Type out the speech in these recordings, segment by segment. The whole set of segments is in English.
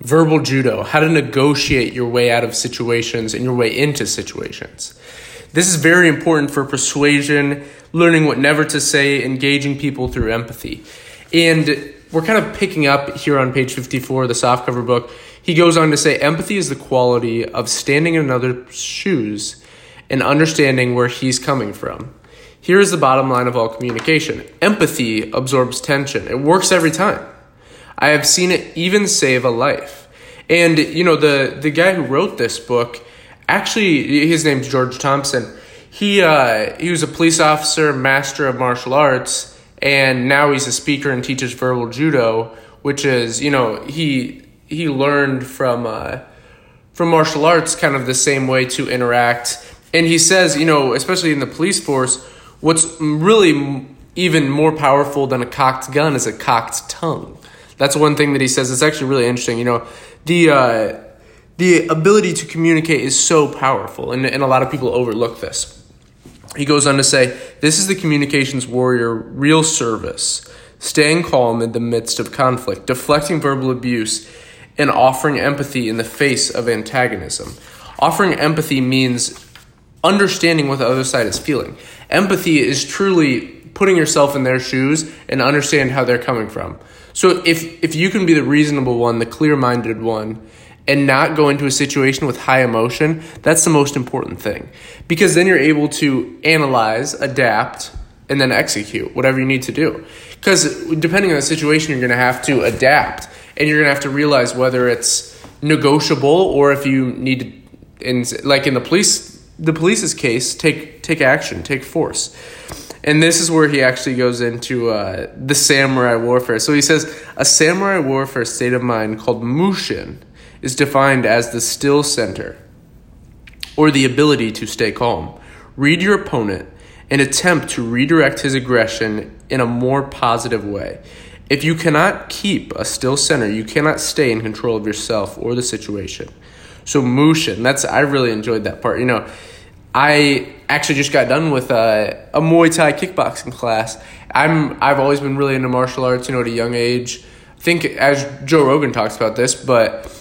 verbal judo, how to negotiate your way out of situations and your way into situations. This is very important for persuasion, learning what never to say, engaging people through empathy. And we're kind of picking up here on page 54 of the softcover book. He goes on to say empathy is the quality of standing in another's shoes and understanding where he's coming from. Here is the bottom line of all communication empathy absorbs tension, it works every time. I have seen it even save a life. And, you know, the, the guy who wrote this book, actually, his name's George Thompson. He, uh, he was a police officer, master of martial arts, and now he's a speaker and teaches verbal judo, which is, you know, he, he learned from, uh, from martial arts kind of the same way to interact. And he says, you know, especially in the police force, what's really even more powerful than a cocked gun is a cocked tongue. That's one thing that he says. It's actually really interesting. You know, the uh, the ability to communicate is so powerful, and, and a lot of people overlook this. He goes on to say, This is the communications warrior real service, staying calm in the midst of conflict, deflecting verbal abuse, and offering empathy in the face of antagonism. Offering empathy means understanding what the other side is feeling. Empathy is truly putting yourself in their shoes and understand how they're coming from. So if if you can be the reasonable one, the clear-minded one, and not go into a situation with high emotion, that's the most important thing. Because then you're able to analyze, adapt, and then execute whatever you need to do. Because depending on the situation, you're going to have to adapt, and you're going to have to realize whether it's negotiable or if you need, in like in the police, the police's case, take take action, take force. And this is where he actually goes into uh, the samurai warfare. So he says a samurai warfare state of mind called mushin is defined as the still center, or the ability to stay calm. Read your opponent and attempt to redirect his aggression in a more positive way. If you cannot keep a still center, you cannot stay in control of yourself or the situation. So mushin, that's I really enjoyed that part. You know, I actually just got done with a, a Muay Thai kickboxing class. I'm I've always been really into martial arts, you know, at a young age. I think as Joe Rogan talks about this, but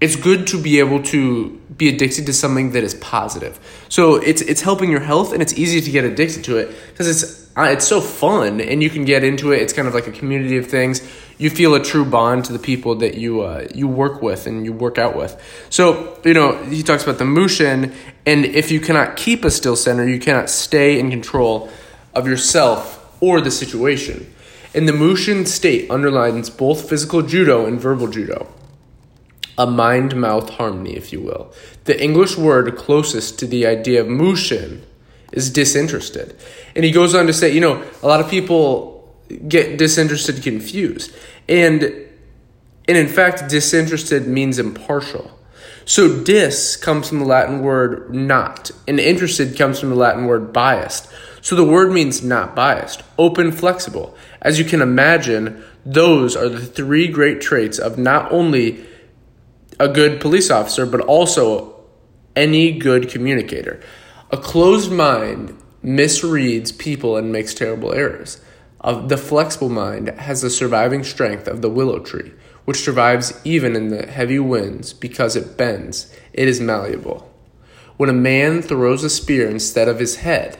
it's good to be able to be addicted to something that is positive. So it's it's helping your health and it's easy to get addicted to it because it's uh, it's so fun and you can get into it. It's kind of like a community of things. You feel a true bond to the people that you uh, you work with and you work out with. So you know he talks about the mushin, and if you cannot keep a still center, you cannot stay in control of yourself or the situation. And the mushin state underlines both physical judo and verbal judo a mind mouth harmony, if you will. The English word closest to the idea of mushin is disinterested. And he goes on to say, you know, a lot of people get disinterested confused. And and in fact, disinterested means impartial. So dis comes from the Latin word not, and interested comes from the Latin word biased. So the word means not biased, open, flexible. As you can imagine, those are the three great traits of not only a good police officer, but also any good communicator. A closed mind misreads people and makes terrible errors. Uh, the flexible mind has the surviving strength of the willow tree, which survives even in the heavy winds because it bends. It is malleable. When a man throws a spear instead of his head,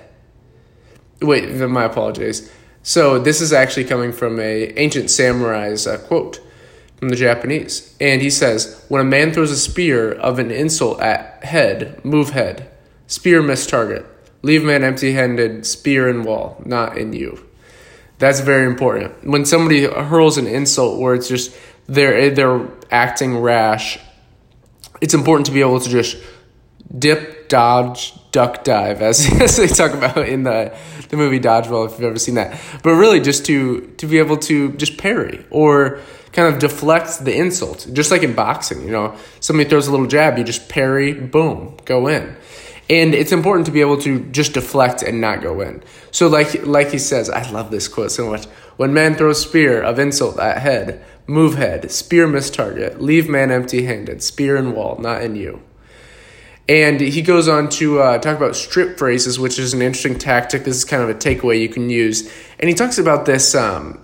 wait, my apologies. So this is actually coming from a ancient samurai's uh, quote from the Japanese. And he says, When a man throws a spear of an insult at head, move head. Spear miss target. Leave man empty handed, spear in wall, not in you. That's very important. When somebody hurls an insult where it's just they're they're acting rash, it's important to be able to just dip, dodge, duck, dive, as, as they talk about in the the movie Dodgeball, if you've ever seen that. But really, just to to be able to just parry or kind of deflect the insult. Just like in boxing, you know, somebody throws a little jab, you just parry, boom, go in. And it's important to be able to just deflect and not go in. So like like he says, I love this quote so much. When man throws spear of insult at head, move head, spear miss target, leave man empty handed, spear in wall, not in you. And he goes on to uh, talk about strip phrases, which is an interesting tactic. This is kind of a takeaway you can use. And he talks about this. Um,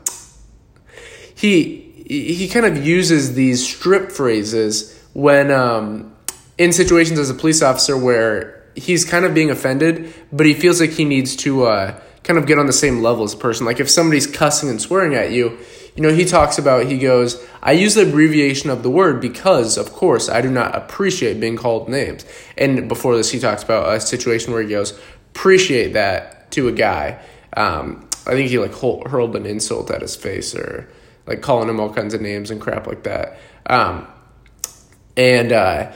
he he kind of uses these strip phrases when um, in situations as a police officer where he's kind of being offended, but he feels like he needs to uh, kind of get on the same level as a person. Like if somebody's cussing and swearing at you, you know, he talks about, he goes, I use the abbreviation of the word because, of course, I do not appreciate being called names. And before this, he talks about a situation where he goes, appreciate that to a guy. Um, I think he like hurled an insult at his face or like calling him all kinds of names and crap like that. Um, and uh,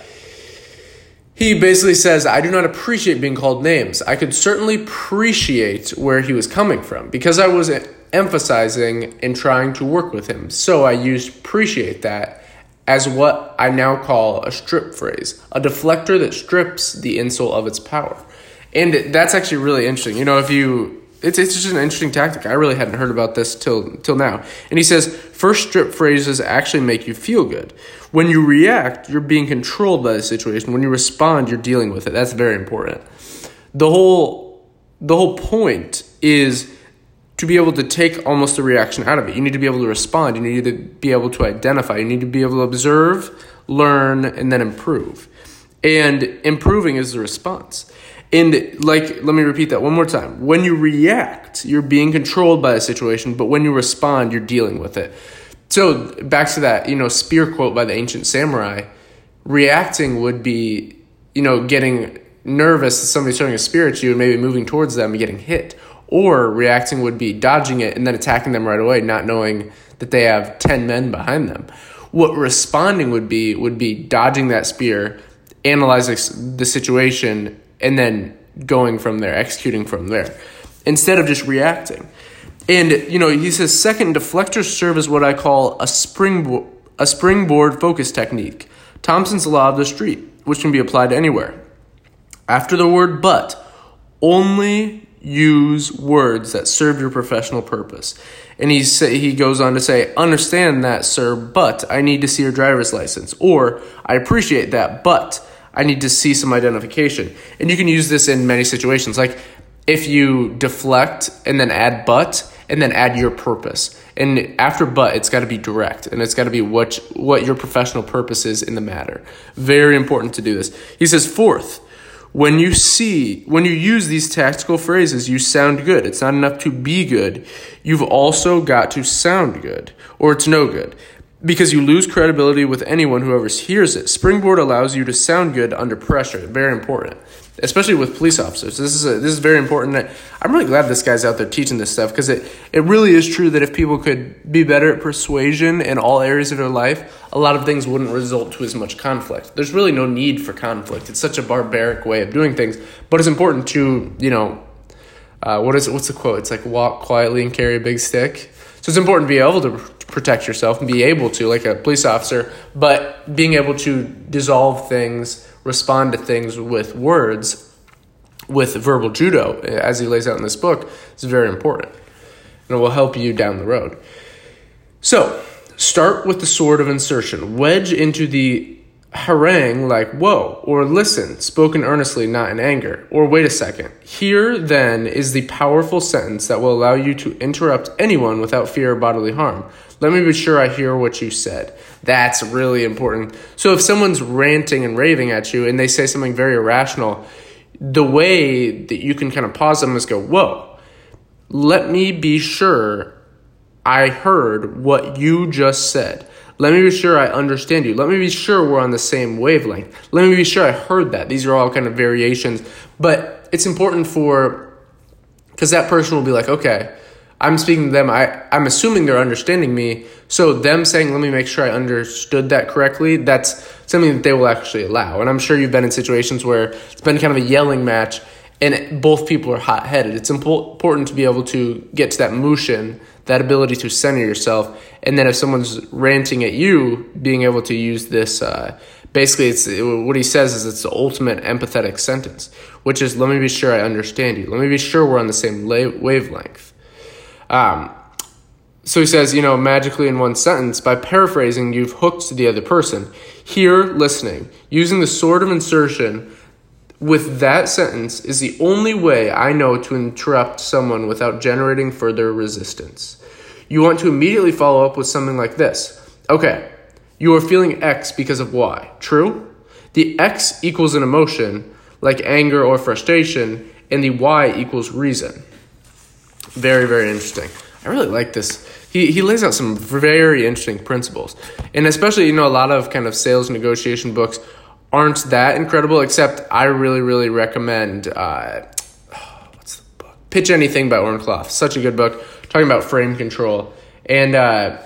he basically says, I do not appreciate being called names. I could certainly appreciate where he was coming from because I was emphasizing and trying to work with him. So I used appreciate that as what I now call a strip phrase, a deflector that strips the insult of its power. And that's actually really interesting. You know, if you it's it's just an interesting tactic. I really hadn't heard about this till till now. And he says first strip phrases actually make you feel good. When you react, you're being controlled by the situation. When you respond, you're dealing with it. That's very important. The whole the whole point is to be able to take almost a reaction out of it. You need to be able to respond. You need to be able to identify. You need to be able to observe, learn, and then improve. And improving is the response. And like, let me repeat that one more time. When you react, you're being controlled by a situation, but when you respond, you're dealing with it. So back to that, you know, spear quote by the ancient samurai. Reacting would be, you know, getting nervous that somebody's throwing a spear at you and maybe moving towards them and getting hit. Or reacting would be dodging it and then attacking them right away, not knowing that they have ten men behind them. What responding would be would be dodging that spear, analyzing the situation, and then going from there, executing from there, instead of just reacting. And you know, he says second, deflectors serve as what I call a springboard, a springboard focus technique. Thompson's law of the street, which can be applied anywhere. After the word but, only use words that serve your professional purpose. And he say, he goes on to say, "Understand that, sir, but I need to see your driver's license." Or, "I appreciate that, but I need to see some identification. And you can use this in many situations. Like if you deflect and then add but and then add your purpose. And after but, it's got to be direct and it's got to be what what your professional purpose is in the matter. Very important to do this. He says fourth, when you see when you use these tactical phrases, you sound good. It's not enough to be good. You've also got to sound good or it's no good because you lose credibility with anyone who ever hears it. Springboard allows you to sound good under pressure. Very important, especially with police officers. This is a, this is very important. I'm really glad this guy's out there teaching this stuff because it it really is true that if people could be better at persuasion in all areas of their life, a lot of things wouldn't result to as much conflict. There's really no need for conflict. It's such a barbaric way of doing things, but it's important to you know. Uh, what is? What's the quote? It's like walk quietly and carry a big stick. So it's important to be able to protect yourself and be able to, like a police officer, but being able to dissolve things, respond to things with words, with verbal judo, as he lays out in this book, is very important. And it will help you down the road. So, start with the sword of insertion. Wedge into the harangue like whoa or listen spoken earnestly not in anger or wait a second here then is the powerful sentence that will allow you to interrupt anyone without fear of bodily harm let me be sure i hear what you said that's really important so if someone's ranting and raving at you and they say something very irrational the way that you can kind of pause them is go whoa let me be sure i heard what you just said let me be sure I understand you. Let me be sure we're on the same wavelength. Let me be sure I heard that. These are all kind of variations. But it's important for, because that person will be like, okay, I'm speaking to them. I, I'm assuming they're understanding me. So them saying, let me make sure I understood that correctly, that's something that they will actually allow. And I'm sure you've been in situations where it's been kind of a yelling match and both people are hot headed. It's important to be able to get to that mushin that ability to center yourself. And then if someone's ranting at you, being able to use this, uh, basically, it's what he says is it's the ultimate empathetic sentence, which is, let me be sure I understand you. Let me be sure we're on the same la- wavelength. Um, so he says, you know, magically in one sentence, by paraphrasing, you've hooked the other person. Here, listening, using the sword of insertion with that sentence is the only way I know to interrupt someone without generating further resistance. You want to immediately follow up with something like this Okay, you are feeling X because of Y. True? The X equals an emotion, like anger or frustration, and the Y equals reason. Very, very interesting. I really like this. He, he lays out some very interesting principles. And especially, you know, a lot of kind of sales negotiation books aren't that incredible, except I really, really recommend uh, what's the book? Pitch Anything by Oren Klaff. Such a good book talking about frame control. And uh,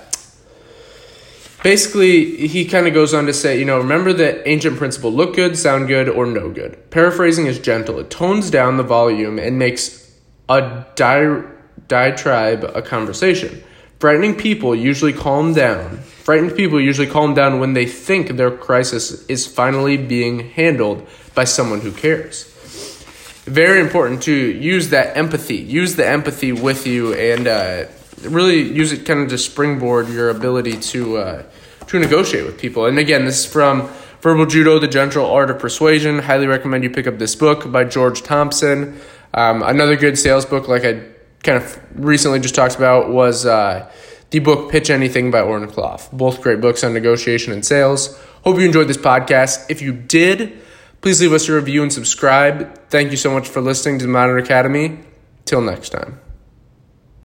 basically, he kind of goes on to say, you know, remember the ancient principle look good, sound good, or no good. Paraphrasing is gentle, it tones down the volume and makes a di- diatribe a conversation. Frightening people usually calm down. Frightened people usually calm down when they think their crisis is finally being handled by someone who cares. Very important to use that empathy, use the empathy with you, and uh, really use it kind of to springboard your ability to uh, to negotiate with people. And again, this is from Verbal Judo: The Gentle Art of Persuasion. Highly recommend you pick up this book by George Thompson. Um, another good sales book, like I kind of recently just talked about, was uh, the book Pitch Anything by Oren Klaff. Both great books on negotiation and sales. Hope you enjoyed this podcast. If you did, please leave us a review and subscribe. Thank you so much for listening to the Modern Academy. Till next time.